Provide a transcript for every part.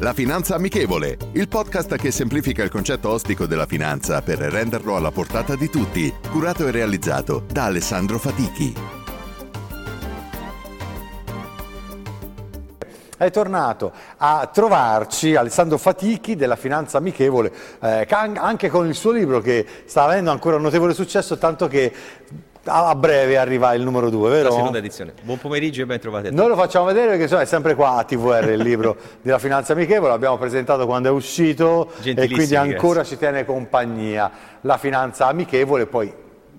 La Finanza Amichevole, il podcast che semplifica il concetto ostico della finanza per renderlo alla portata di tutti, curato e realizzato da Alessandro Fatichi. È tornato a trovarci Alessandro Fatichi della Finanza Amichevole, eh, anche con il suo libro che sta avendo ancora un notevole successo, tanto che a breve arriva il numero 2, vero? La seconda edizione. Buon pomeriggio e ben trovati a. Noi lo facciamo vedere perché insomma, è sempre qua a TVR il libro della finanza amichevole, l'abbiamo presentato quando è uscito e quindi ancora grazie. ci tiene compagnia. La finanza amichevole, poi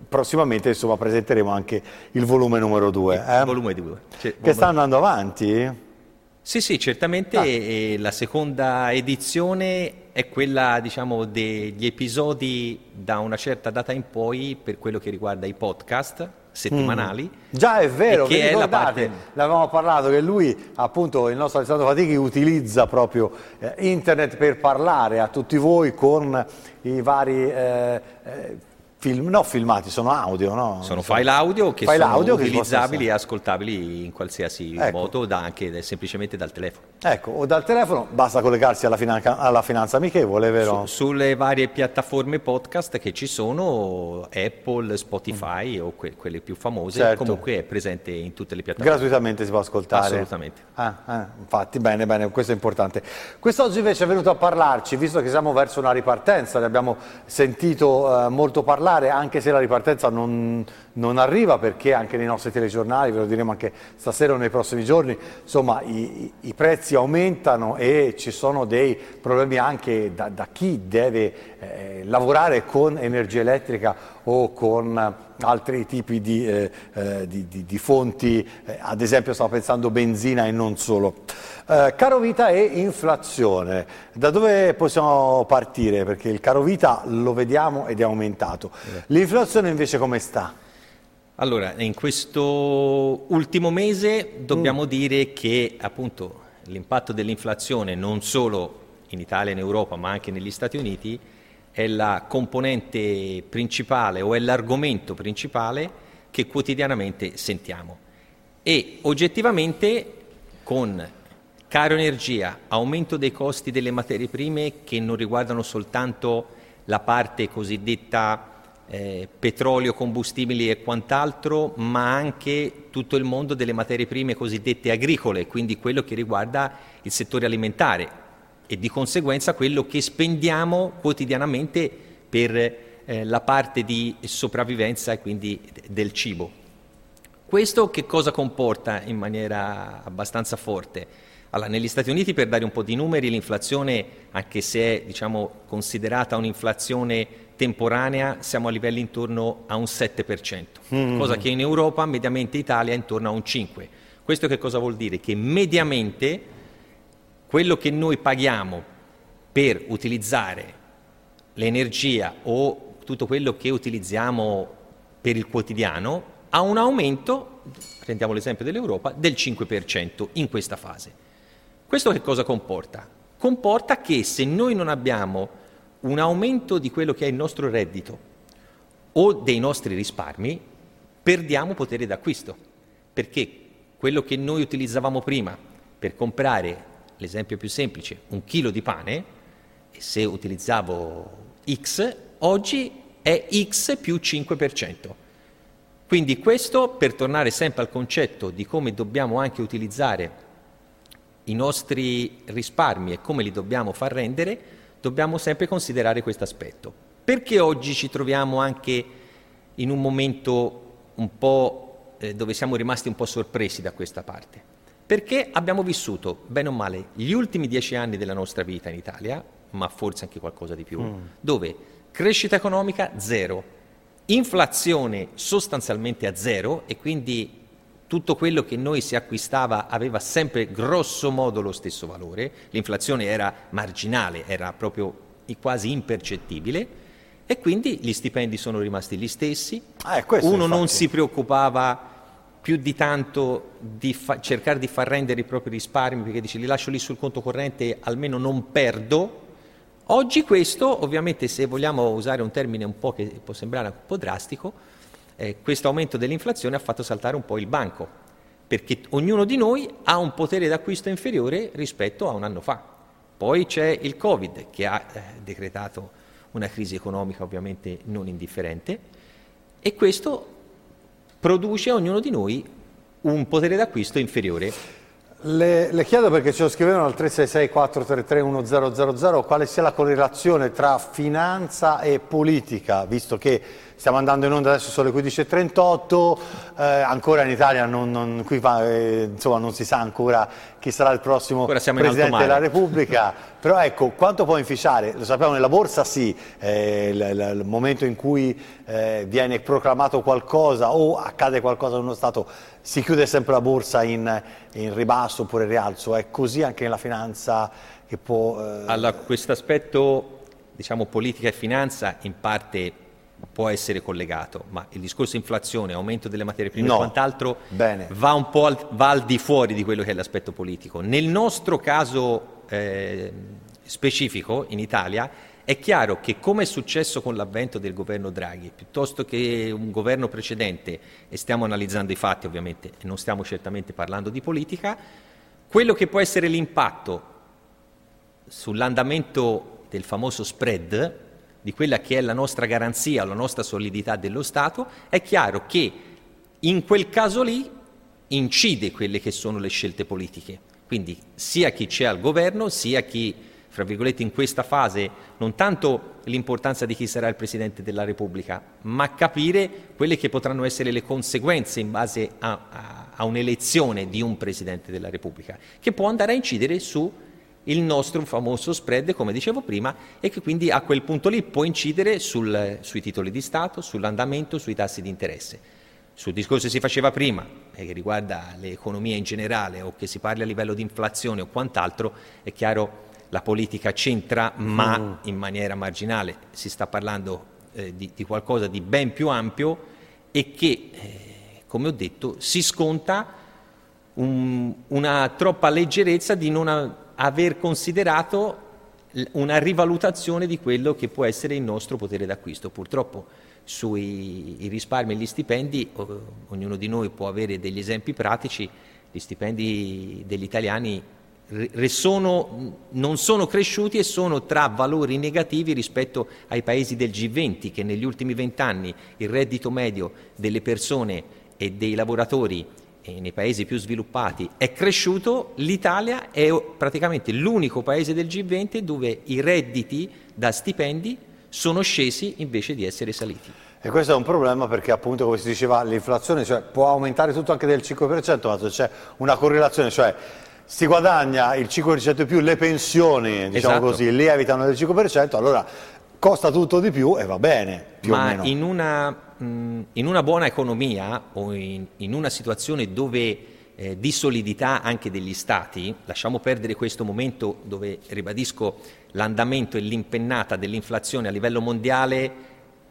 prossimamente insomma, presenteremo anche il volume numero 2. Il eh? volume 2. Cioè, che sta andando avanti? Sì, sì, certamente ah. la seconda edizione è quella diciamo, degli episodi da una certa data in poi per quello che riguarda i podcast settimanali. Mm. Già è vero, che è la parte... l'avevamo parlato che lui, appunto, il nostro Alessandro Fatichi utilizza proprio eh, internet per parlare a tutti voi con i vari eh, eh, Film, no, filmati, sono audio, no? Sono file audio che file sono audio utilizzabili e ascoltabili in qualsiasi ecco. modo, da anche semplicemente dal telefono. Ecco, o dal telefono basta collegarsi alla, finan- alla finanza amichevole, vero? Su, sulle varie piattaforme podcast che ci sono, Apple, Spotify mm. o que- quelle più famose, certo. comunque è presente in tutte le piattaforme. Gratuitamente si può ascoltare? Assolutamente. Ah, ah, infatti, bene, bene, questo è importante. Quest'oggi invece è venuto a parlarci, visto che siamo verso una ripartenza, ne abbiamo sentito eh, molto parlare, parlare, anche se la ripartenza non, non, arriva, perché anche nei nostri telegiornali, ve lo diremo anche stasera o nei prossimi giorni, insomma i, i prezzi aumentano e ci sono dei problemi anche da, da chi deve eh, lavorare con energia elettrica o con altri tipi di, eh, eh, di, di, di fonti, eh, ad esempio stavo pensando benzina e non solo. Eh, caro vita e inflazione, da dove possiamo partire? Perché il caro vita lo vediamo ed è aumentato. L'inflazione invece come sta? Allora, in questo ultimo mese dobbiamo mm. dire che appunto l'impatto dell'inflazione non solo in Italia e in Europa ma anche negli Stati Uniti è la componente principale o è l'argomento principale che quotidianamente sentiamo. E oggettivamente con caro energia, aumento dei costi delle materie prime che non riguardano soltanto la parte cosiddetta eh, petrolio, combustibili e quant'altro, ma anche tutto il mondo delle materie prime cosiddette agricole, quindi quello che riguarda il settore alimentare e di conseguenza quello che spendiamo quotidianamente per eh, la parte di sopravvivenza e quindi del cibo. Questo che cosa comporta in maniera abbastanza forte? Allora, negli Stati Uniti, per dare un po' di numeri, l'inflazione, anche se è diciamo, considerata un'inflazione temporanea, siamo a livelli intorno a un 7%, mm. cosa che in Europa, mediamente Italia, è intorno a un 5%. Questo che cosa vuol dire? Che mediamente quello che noi paghiamo per utilizzare l'energia o tutto quello che utilizziamo per il quotidiano ha un aumento, prendiamo l'esempio dell'Europa, del 5% in questa fase. Questo che cosa comporta? Comporta che se noi non abbiamo un aumento di quello che è il nostro reddito o dei nostri risparmi, perdiamo potere d'acquisto, perché quello che noi utilizzavamo prima per comprare l'esempio più semplice, un chilo di pane, e se utilizzavo X, oggi è X più 5%. Quindi questo per tornare sempre al concetto di come dobbiamo anche utilizzare i nostri risparmi e come li dobbiamo far rendere, dobbiamo sempre considerare questo aspetto. Perché oggi ci troviamo anche in un momento un po' eh, dove siamo rimasti un po' sorpresi da questa parte? Perché abbiamo vissuto, bene o male, gli ultimi dieci anni della nostra vita in Italia, ma forse anche qualcosa di più, mm. dove crescita economica zero, inflazione sostanzialmente a zero e quindi tutto quello che noi si acquistava aveva sempre grosso modo lo stesso valore, l'inflazione era marginale, era proprio quasi impercettibile e quindi gli stipendi sono rimasti gli stessi, eh, uno infatti. non si preoccupava più di tanto di fa- cercare di far rendere i propri risparmi perché dice li lascio lì sul conto corrente almeno non perdo. Oggi questo, ovviamente se vogliamo usare un termine un po' che può sembrare un po' drastico, eh, questo aumento dell'inflazione ha fatto saltare un po' il banco, perché ognuno di noi ha un potere d'acquisto inferiore rispetto a un anno fa. Poi c'è il Covid che ha eh, decretato una crisi economica ovviamente non indifferente e questo produce a ognuno di noi un potere d'acquisto inferiore. Le, le, chiedo perché ce lo scrivevano al 366 433 1000 quale sia la correlazione tra finanza e politica, visto che stiamo andando in onda adesso sono le 15.38, eh, ancora in Italia non, non, qui, eh, insomma, non, si sa ancora chi sarà il prossimo Presidente della Repubblica, però ecco, quanto può inficiare? Lo sappiamo nella borsa sì, eh, il, il, momento in cui eh, viene proclamato qualcosa o accade qualcosa in uno Stato si chiude sempre la borsa in, in ribasso oppure rialzo, è così anche nella finanza che può... Eh... Allora, questo aspetto, diciamo, politica e finanza in parte può essere collegato, ma il discorso inflazione, aumento delle materie prime no. e quant'altro va un po' al, va al, di fuori di quello che è l'aspetto politico. Nel nostro caso eh, specifico in Italia è chiaro che come è successo con l'avvento del governo Draghi, piuttosto che un governo precedente, e stiamo analizzando i fatti ovviamente, e non stiamo certamente parlando di politica, quello che può essere l'impatto sull'andamento del famoso spread, di quella che è la nostra garanzia, la nostra solidità dello Stato, è chiaro che in quel caso lì incide quelle che sono le scelte politiche. Quindi sia chi c'è al governo, sia chi fra virgolette, in questa fase non tanto l'importanza di chi sarà il Presidente della Repubblica, ma capire quelle che potranno essere le conseguenze in base a, a, a un'elezione di un Presidente della Repubblica, che può andare a incidere su il nostro famoso spread, come dicevo prima, e che quindi a quel punto lì può incidere sul, sui titoli di Stato, sull'andamento, sui tassi di interesse. Sul discorso che si faceva prima, e che riguarda l'economia in generale, o che si parli a livello di inflazione o quant'altro, è chiaro la politica c'entra ma mm. in maniera marginale, si sta parlando eh, di, di, qualcosa di ben più ampio e che, eh, come ho detto, si sconta un, una troppa leggerezza di non aver considerato una rivalutazione di quello che può essere il nostro potere d'acquisto. Purtroppo sui risparmi e gli stipendi, ognuno di noi può avere degli esempi pratici, gli stipendi degli italiani sono, non sono cresciuti e sono tra valori negativi rispetto ai paesi del G20 che negli ultimi vent'anni il reddito medio delle persone e dei lavoratori nei paesi più sviluppati è cresciuto, l'Italia è praticamente l'unico paese del G20 dove i redditi da stipendi sono scesi invece di essere saliti. E questo è un problema perché appunto come si diceva l'inflazione cioè, può aumentare tutto anche del 5%, ma c'è una correlazione, cioè si guadagna il 5% in più, le pensioni, diciamo esatto. così, lievitano del 5%, allora costa tutto di più e va bene, più Ma o meno. In una, mh, in una buona economia o in, in una situazione dove eh, di solidità anche degli stati, lasciamo perdere questo momento dove, ribadisco, l'andamento e l'impennata dell'inflazione a livello mondiale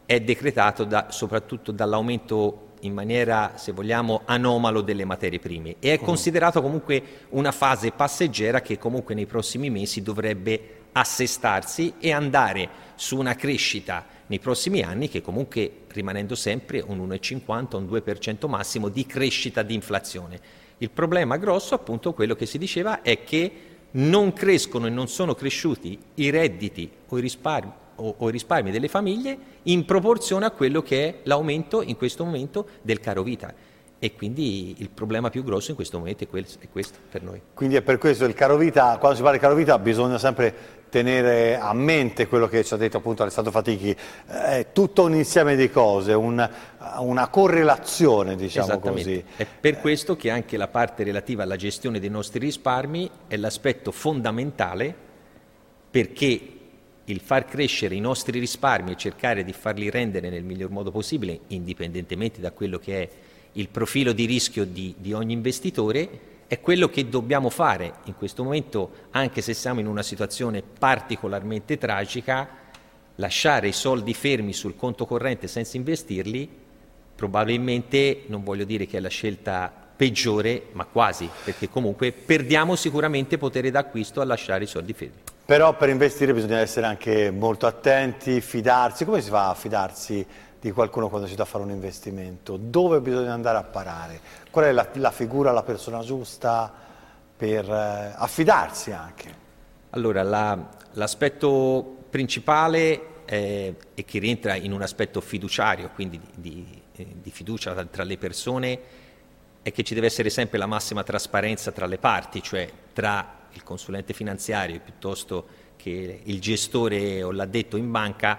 è decretato da, soprattutto dall'aumento in maniera, se vogliamo, anomalo delle materie prime e è mm. considerato comunque una fase passeggera che comunque nei prossimi mesi dovrebbe assestarsi e andare su una crescita nei prossimi anni che comunque rimanendo sempre un 1,50, un 2% massimo di crescita di inflazione. Il problema grosso, appunto, quello che si diceva, è che non crescono e non sono cresciuti i redditi o i risparmi o, o i risparmi delle famiglie in proporzione a quello che è l'aumento in questo momento del caro vita. E quindi il problema più grosso in questo momento è questo, per noi. Quindi è per questo il caro vita, quando si parla di caro vita bisogna sempre tenere a mente quello che ci ha detto appunto Alessandro Fatichi, è tutto un insieme di cose, un, una correlazione diciamo così. È per questo che anche la parte relativa alla gestione dei nostri risparmi è l'aspetto fondamentale perché il far crescere i nostri risparmi e cercare di farli rendere nel miglior modo possibile, indipendentemente da quello che è il profilo di rischio di, di ogni investitore, è quello che dobbiamo fare in questo momento, anche se siamo in una situazione particolarmente tragica, lasciare i soldi fermi sul conto corrente senza investirli, probabilmente non voglio dire che è la scelta peggiore, ma quasi, perché comunque perdiamo sicuramente potere d'acquisto a lasciare i soldi fermi. Però per investire bisogna essere anche molto attenti, fidarsi. Come si fa a fidarsi di qualcuno quando si dà a fare un investimento? Dove bisogna andare a parare? Qual è la, la figura, la persona giusta per eh, affidarsi anche? Allora, la, l'aspetto principale è, e che rientra in un aspetto fiduciario, quindi di, di, di fiducia tra le persone, è che ci deve essere sempre la massima trasparenza tra le parti, cioè tra il consulente finanziario piuttosto che il gestore o l'addetto in banca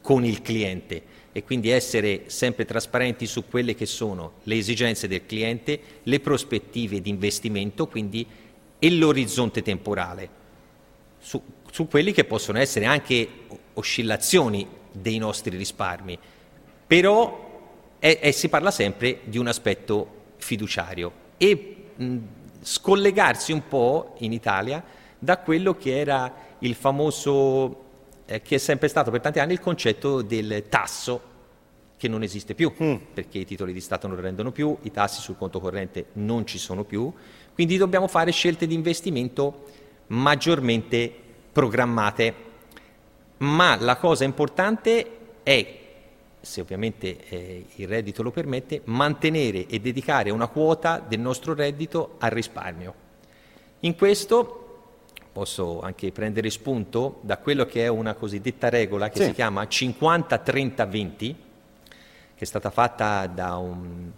con il cliente. E quindi essere sempre trasparenti su quelle che sono le esigenze del cliente, le prospettive di investimento quindi, e l'orizzonte temporale, su, su quelli che possono essere anche oscillazioni dei nostri risparmi, però è, è, si parla sempre di un aspetto fiduciario e mh, scollegarsi un po' in Italia da quello che era il famoso, eh, che è sempre stato per tanti anni il concetto del tasso che non esiste più, mm. perché i titoli di Stato non rendono più, i tassi sul conto corrente non ci sono più, quindi dobbiamo fare scelte di investimento maggiormente programmate. Ma la cosa importante è se ovviamente eh, il reddito lo permette, mantenere e dedicare una quota del nostro reddito al risparmio. In questo posso anche prendere spunto da quello che è una cosiddetta regola che sì. si chiama 50-30-20, che è stata fatta da un,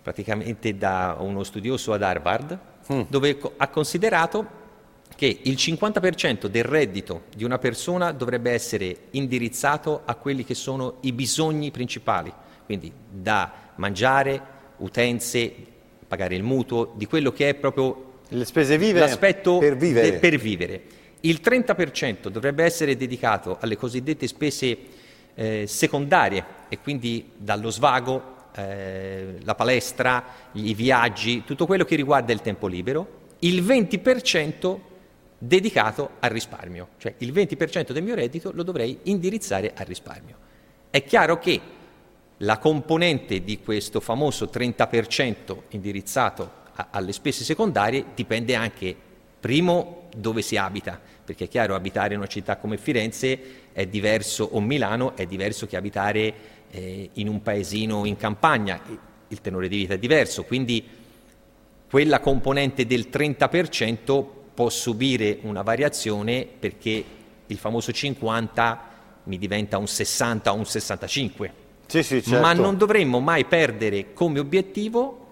praticamente da uno studioso ad Harvard, mm. dove ha considerato che il 50% del reddito di una persona dovrebbe essere indirizzato a quelli che sono i bisogni principali, quindi da mangiare, utenze, pagare il mutuo, di quello che è proprio le spese vive l'aspetto per vivere. De, per vivere. Il 30% dovrebbe essere dedicato alle cosiddette spese eh, secondarie e quindi dallo svago, eh, la palestra, i viaggi, tutto quello che riguarda il tempo libero. Il 20% dedicato al risparmio, cioè il 20% del mio reddito lo dovrei indirizzare al risparmio. È chiaro che la componente di questo famoso 30% indirizzato a, alle spese secondarie dipende anche, primo, dove si abita, perché è chiaro abitare in una città come Firenze è diverso, o Milano è diverso che abitare eh, in un paesino in campagna, il tenore di vita è diverso, quindi quella componente del 30% può subire una variazione perché il famoso 50 mi diventa un 60 o un 65. Sì, sì, certo. Ma non dovremmo mai perdere come obiettivo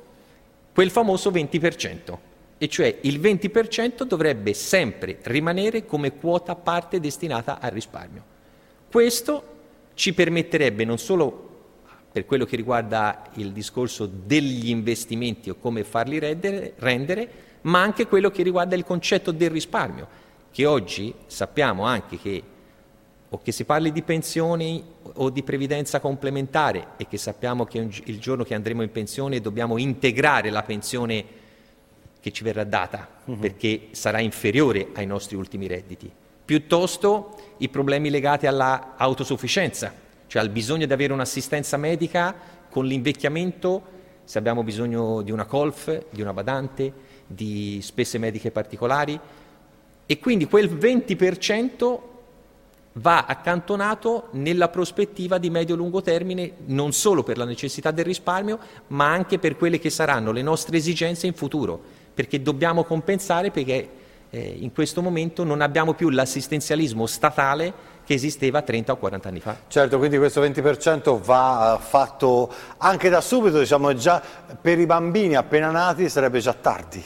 quel famoso 20%, e cioè il 20% dovrebbe sempre rimanere come quota parte destinata al risparmio. Questo ci permetterebbe non solo per quello che riguarda il discorso degli investimenti o come farli rendere, rendere ma anche quello che riguarda il concetto del risparmio, che oggi sappiamo anche che o che si parli di pensioni o di previdenza complementare e che sappiamo che il giorno che andremo in pensione dobbiamo integrare la pensione che ci verrà data uh-huh. perché sarà inferiore ai nostri ultimi redditi, piuttosto i problemi legati all'autosufficienza, cioè al bisogno di avere un'assistenza medica con l'invecchiamento, se abbiamo bisogno di una colf, di una badante, di spese mediche particolari e quindi quel 20% va accantonato nella prospettiva di medio-lungo termine non solo per la necessità del risparmio ma anche per quelle che saranno le nostre esigenze in futuro perché dobbiamo compensare perché eh, in questo momento non abbiamo più l'assistenzialismo statale che esisteva 30 o 40 anni fa. Certo, quindi questo 20% va eh, fatto anche da subito, diciamo già per i bambini appena nati sarebbe già tardi.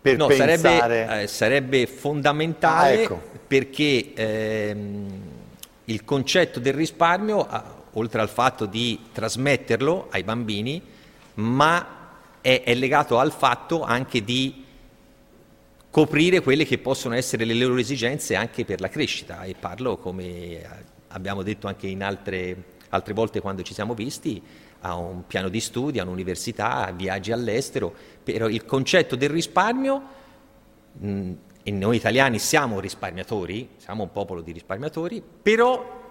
Per no, sarebbe, eh, sarebbe, fondamentale ah, ecco. perché ehm, il concetto del risparmio, oltre al fatto di trasmetterlo ai bambini, ma è, è legato al fatto anche di coprire quelle che possono essere le loro esigenze anche per la crescita. E parlo come abbiamo detto anche in altre, altre volte quando ci siamo visti a un piano di studi, a un'università, a viaggi all'estero, però il concetto del risparmio mh, e noi italiani siamo risparmiatori, siamo un popolo di risparmiatori, però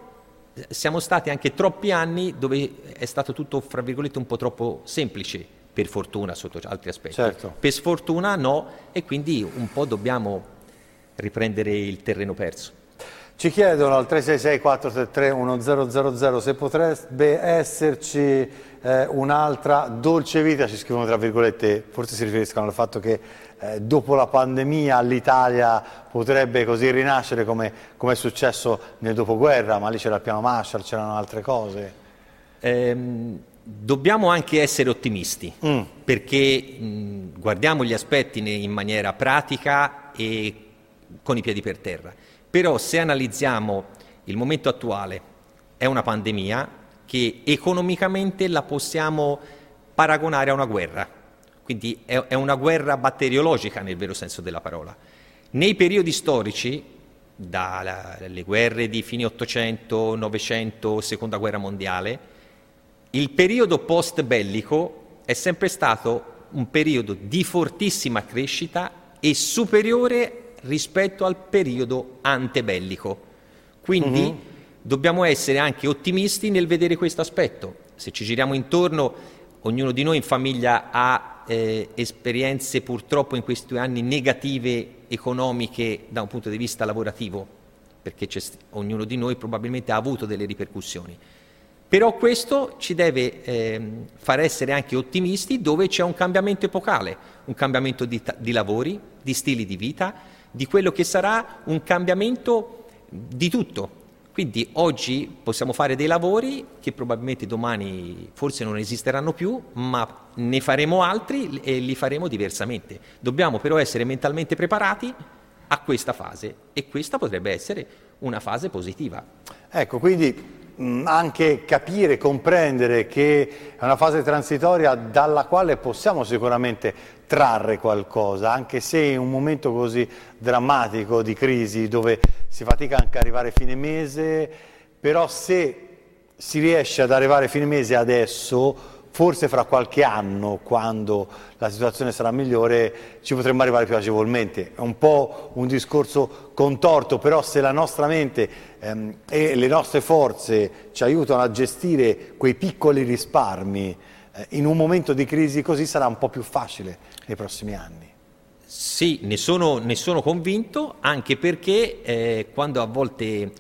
siamo stati anche troppi anni dove è stato tutto, fra virgolette, un po' troppo semplice, per fortuna sotto altri aspetti. Certo. Per sfortuna no, e quindi un po' dobbiamo riprendere il terreno perso. Ci chiedono al 366-433-1000 se potrebbe esserci eh, un'altra dolce vita, ci scrivono tra virgolette, forse si riferiscono al fatto che eh, dopo la pandemia l'Italia potrebbe così rinascere come, come, è successo nel dopoguerra, ma lì c'era il piano Marshall, c'erano altre cose. Ehm, dobbiamo anche essere ottimisti, mm. perché mh, guardiamo gli aspetti in maniera pratica e con i piedi per terra. Però se analizziamo il momento attuale, è una pandemia che economicamente la possiamo paragonare a una guerra, quindi è, è una guerra batteriologica nel vero senso della parola. Nei periodi storici, dalle guerre di fine 800, 900, seconda guerra mondiale, il periodo post bellico è sempre stato un periodo di fortissima crescita e superiore rispetto al periodo antebellico. Quindi uh-huh. dobbiamo essere anche ottimisti nel vedere questo aspetto. Se ci giriamo intorno, ognuno di noi in famiglia ha eh, esperienze purtroppo in questi anni negative economiche da un punto di vista lavorativo, perché ognuno di noi probabilmente ha avuto delle ripercussioni. Però questo ci deve eh, far essere anche ottimisti dove c'è un cambiamento epocale, un cambiamento di, di lavori, di stili di vita, di quello che sarà un cambiamento di tutto. Quindi oggi possiamo fare dei lavori che probabilmente domani forse non esisteranno più, ma ne faremo altri e li faremo diversamente. Dobbiamo però essere mentalmente preparati a questa fase e questa potrebbe essere una fase positiva. Ecco, quindi anche capire, comprendere che è una fase transitoria dalla quale possiamo sicuramente trarre qualcosa, anche se in un momento così drammatico di crisi dove si fatica anche ad arrivare a fine mese, però se si riesce ad arrivare a fine mese adesso forse fra qualche anno, quando la situazione sarà migliore, ci potremmo arrivare più agevolmente. È un po' un discorso contorto, però se la nostra mente ehm, e le nostre forze ci aiutano a gestire quei piccoli risparmi eh, in un momento di crisi così sarà un po' più facile nei prossimi anni. Sì, ne sono, ne sono convinto, anche perché eh, quando a volte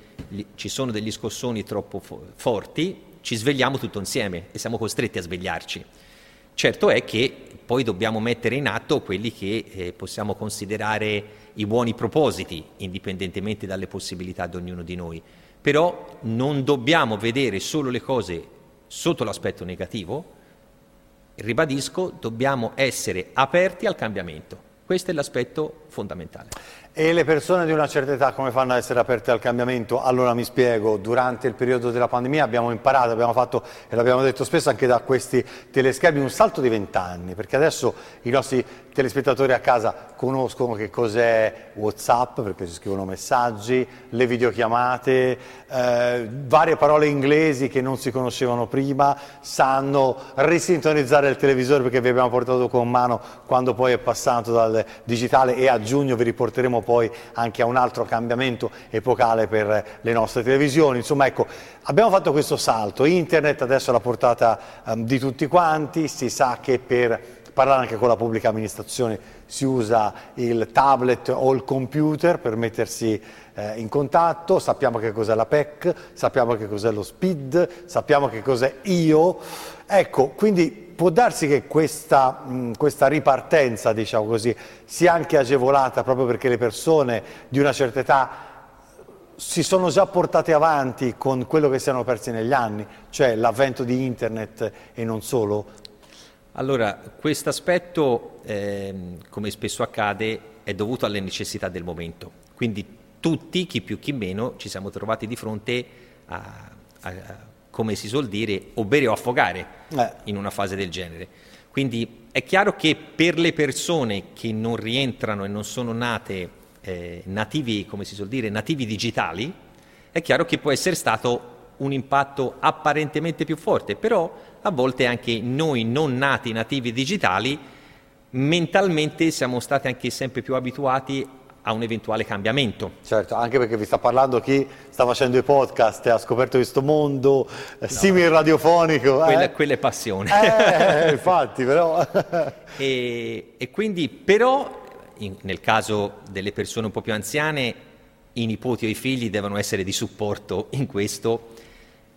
ci sono degli scossoni troppo fo forti, ci svegliamo tutto insieme e siamo costretti a svegliarci. Certo è che poi dobbiamo mettere in atto quelli che eh, possiamo considerare i buoni propositi, indipendentemente dalle possibilità di ognuno di noi. Però non dobbiamo vedere solo le cose sotto l'aspetto negativo, ribadisco, dobbiamo essere aperti al cambiamento. Questo è l'aspetto fondamentale. E le persone di una certa età come fanno ad essere aperte al cambiamento? Allora mi spiego, durante il periodo della pandemia abbiamo imparato, abbiamo fatto, e l'abbiamo detto spesso anche da questi teleschermi, un salto di vent'anni, perché adesso i nostri telespettatori a casa conoscono che cos'è Whatsapp, perché ci scrivono messaggi, le videochiamate, eh, varie parole inglesi che non si conoscevano prima, sanno risintonizzare il televisore perché vi abbiamo portato con mano quando poi è passato dal digitale e a giugno vi riporteremo poi anche a un altro cambiamento epocale per le nostre televisioni. Insomma, ecco, abbiamo fatto questo salto. Internet adesso è alla portata um, di tutti quanti, si sa che per parlare anche con la pubblica amministrazione si usa il tablet o il computer per mettersi eh, in contatto, sappiamo che cos'è la PEC, sappiamo che cos'è lo SPID, sappiamo che cos'è IO. Ecco, quindi può darsi che questa, mh, questa, ripartenza, diciamo così, sia anche agevolata proprio perché le persone di una certa età si sono già portate avanti con quello che si erano persi negli anni, cioè l'avvento di internet e non solo? Allora, questo aspetto, eh, come spesso accade, è dovuto alle necessità del momento. Quindi tutti, chi più chi meno, ci siamo trovati di fronte a, a come si suol dire, o bere o affogare eh. in una fase del genere. Quindi è chiaro che per le persone che non rientrano e non sono nate eh, nativi, come si suol dire, nativi digitali, è chiaro che può essere stato un impatto apparentemente più forte, però a volte anche noi non nati nativi digitali mentalmente siamo stati anche sempre più abituati a un eventuale cambiamento. Certo, anche perché vi sta parlando chi sta facendo i podcast e ha scoperto questo mondo eh, no, simile radiofonico. Quella, eh? quella, è passione. Eh, infatti, però. e, e, quindi, però, in, nel caso delle persone un po' più anziane, i nipoti o i figli devono essere di supporto in questo.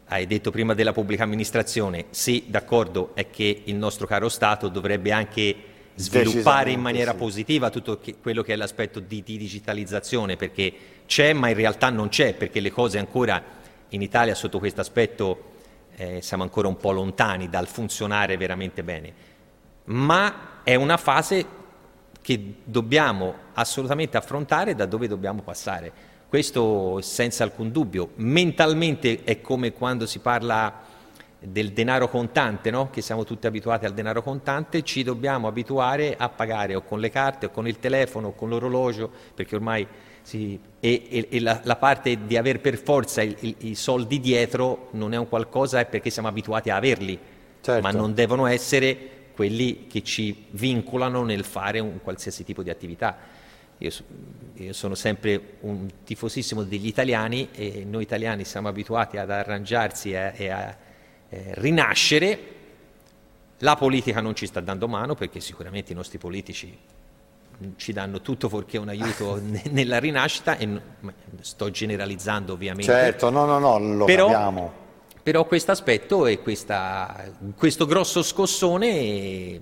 Hai detto prima della pubblica amministrazione, sì, d'accordo, è che il nostro caro Stato dovrebbe anche sviluppare in maniera sì. positiva tutto che, quello che è l'aspetto di, di, digitalizzazione, perché c'è ma in realtà non c'è, perché le cose ancora in Italia sotto questo aspetto eh, siamo ancora un po' lontani dal funzionare veramente bene. Ma è una fase che dobbiamo assolutamente affrontare da dove dobbiamo passare. Questo senza alcun dubbio. Mentalmente è come quando si parla del denaro contante, no? che siamo tutti abituati al denaro contante, ci dobbiamo abituare a pagare o con le carte o con il telefono o con l'orologio, perché ormai si, e, e, e la, la, parte di avere per forza il, il, i soldi dietro non è un qualcosa, è perché siamo abituati a averli, certo. ma non devono essere quelli che ci vincolano nel fare un qualsiasi tipo di attività. Io, io, sono sempre un tifosissimo degli italiani e noi italiani siamo abituati ad arrangiarsi e a, e a eh, rinascere. La politica non ci sta dando mano perché sicuramente i nostri politici ci danno tutto fuorché un aiuto nella rinascita e sto generalizzando ovviamente. Certo, no, no, no, lo però, capiamo. Però questo aspetto e questa, questo grosso scossone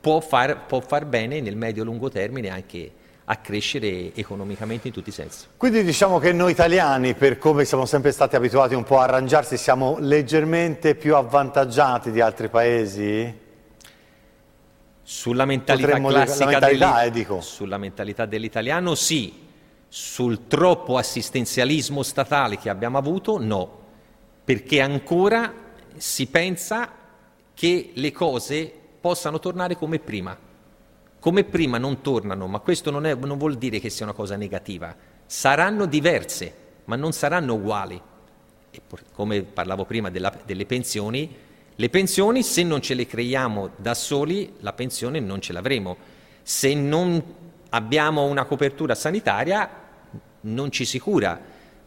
può far, può far bene nel medio-lungo termine anche a crescere economicamente in tutti i sensi. Quindi diciamo che noi italiani, per come siamo sempre stati abituati un po' a arrangiarsi, siamo leggermente più avvantaggiati di altri paesi? Sulla mentalità Potremmo classica mentalità, eh, sulla mentalità dell'italiano sì, sul troppo assistenzialismo statale che abbiamo avuto no, perché ancora si pensa che le cose possano tornare come prima come prima non tornano, ma questo non, è, non vuol dire che sia una cosa negativa, saranno diverse, ma non saranno uguali. E come parlavo prima della, delle pensioni, le pensioni se non ce le creiamo da soli, la pensione non ce l'avremo. Se non abbiamo una copertura sanitaria, non ci si cura.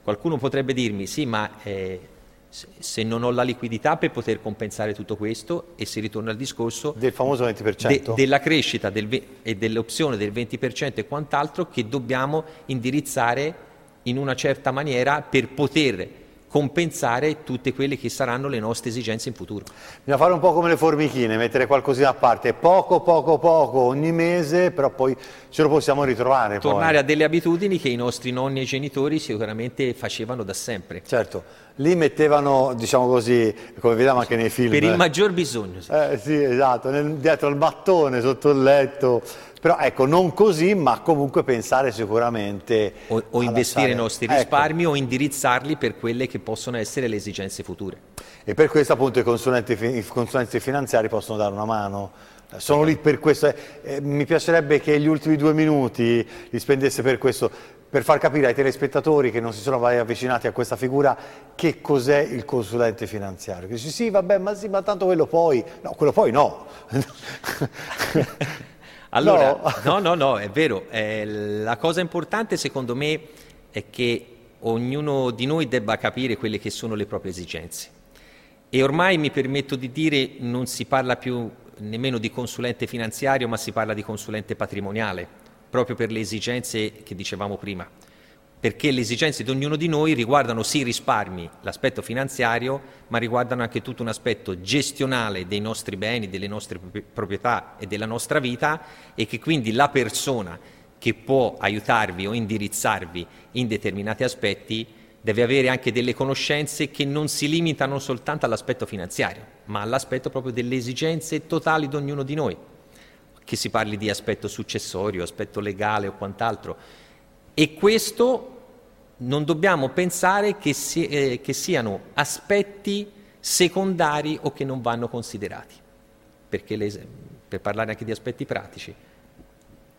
Qualcuno potrebbe dirmi, sì, ma eh, se non ho la liquidità per poter compensare tutto questo e si ritorna al discorso del famoso 20%? De, della crescita del, e dell'opzione del 20% e quant'altro che dobbiamo indirizzare in una certa maniera per poter compensare tutte quelle che saranno le nostre esigenze in futuro. Bisogna fare un po' come le formichine, mettere qualcosina a parte, poco, poco, poco ogni mese, però poi ce lo possiamo ritrovare. Tornare poi. a delle abitudini che i nostri nonni e genitori sicuramente facevano da sempre. Certo, lì mettevano, diciamo così, come vediamo anche nei film. Per il maggior bisogno. Sì, eh, sì esatto, nel, dietro al mattone, sotto il letto però ecco, non così, ma comunque pensare sicuramente... O, o investire i nostri ecco. risparmi ecco. o indirizzarli per quelle che possono essere le esigenze future. E per questo appunto i consulenti, i consulenti finanziari possono dare una mano. Sono lì per questo. Eh, mi piacerebbe che gli ultimi due minuti li spendesse per questo, per far capire ai telespettatori che non si sono mai avvicinati a questa figura che cos'è il consulente finanziario. Che dici sì, vabbè, ma sì, ma tanto quello poi... No, quello poi no. Allora, no, no, no, no è vero. Eh, la cosa importante secondo me è che ognuno di noi debba capire quelle che sono le proprie esigenze. E ormai mi permetto di dire non si parla più nemmeno di consulente finanziario, ma si parla di consulente patrimoniale, proprio per le esigenze che dicevamo prima. Perché le esigenze di ognuno di noi riguardano sì i risparmi, l'aspetto finanziario, ma riguardano anche tutto un aspetto gestionale dei nostri beni, delle nostre proprietà e della nostra vita e che quindi la persona che può aiutarvi o indirizzarvi in determinati aspetti deve avere anche delle conoscenze che non si limitano soltanto all'aspetto finanziario, ma all'aspetto proprio delle esigenze totali di ognuno di noi, che si parli di aspetto successorio, aspetto legale o quant'altro e questo non dobbiamo pensare che, si, eh, che siano aspetti secondari o che non vanno considerati. Perché le, per parlare anche di aspetti pratici,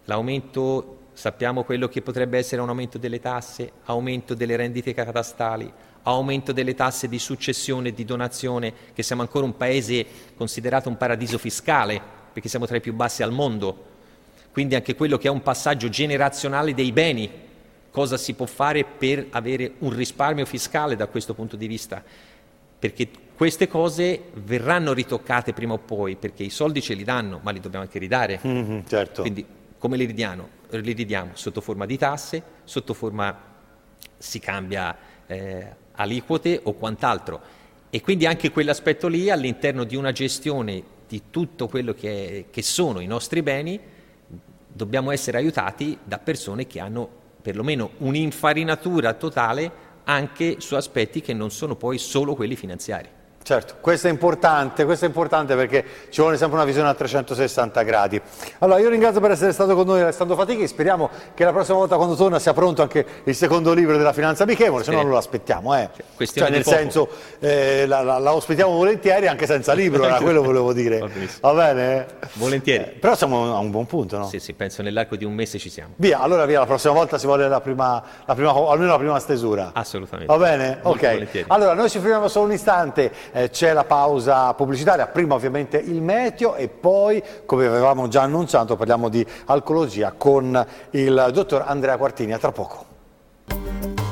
l'aumento, sappiamo quello che potrebbe essere un aumento delle tasse, aumento delle rendite catastali, aumento delle tasse di successione e di donazione, che siamo ancora un paese considerato un paradiso fiscale, perché siamo tra i più bassi al mondo. Quindi anche quello che è un passaggio generazionale dei beni, cosa si può fare per avere un risparmio fiscale da questo punto di vista, perché queste cose verranno ritoccate prima o poi, perché i soldi ce li danno, ma li dobbiamo anche ridare. Mm-hmm, certo. Quindi come li ridiamo? Li ridiamo sotto forma di tasse, sotto forma si cambia eh, aliquote o quant'altro. E quindi anche quell'aspetto lì all'interno di una gestione di tutto quello che, è, che sono i nostri beni, dobbiamo essere aiutati da persone che hanno perlomeno un'infarinatura totale anche su aspetti che non sono poi solo quelli finanziari. Certo, questo è importante, questo è importante perché ci vuole sempre una visione a 360 gradi. Allora io ringrazio per essere stato con noi Alessandro Fatichi, speriamo che la prossima volta quando torna sia pronto anche il secondo libro della finanza amichevole, se no non lo aspettiamo, eh. cioè, nel senso eh, la, la, la, ospitiamo volentieri anche senza libro, era quello volevo dire. Va bene? Volentieri. Eh, però siamo a un buon punto, no? Sì, sì, penso nell'arco di un mese ci siamo. Via, allora via, la prossima volta si vuole la prima, la prima, almeno la prima stesura. Assolutamente. Va bene? Molto ok. Volentieri. Allora noi ci fermiamo solo un istante eh, c'è la pausa pubblicitaria, prima ovviamente il meteo e poi, come avevamo già annunciato, parliamo di alcolologia con il dottor Andrea Quartini. A tra poco.